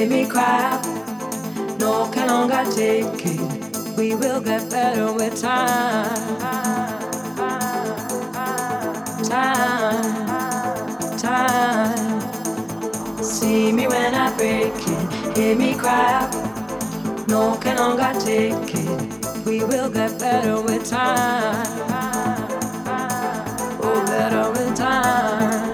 hear me cry. No can longer take it. We will get better with time. Time, time. See me when I break it. Hear me cry. No can longer take it. We will get better with time. Oh, better with time.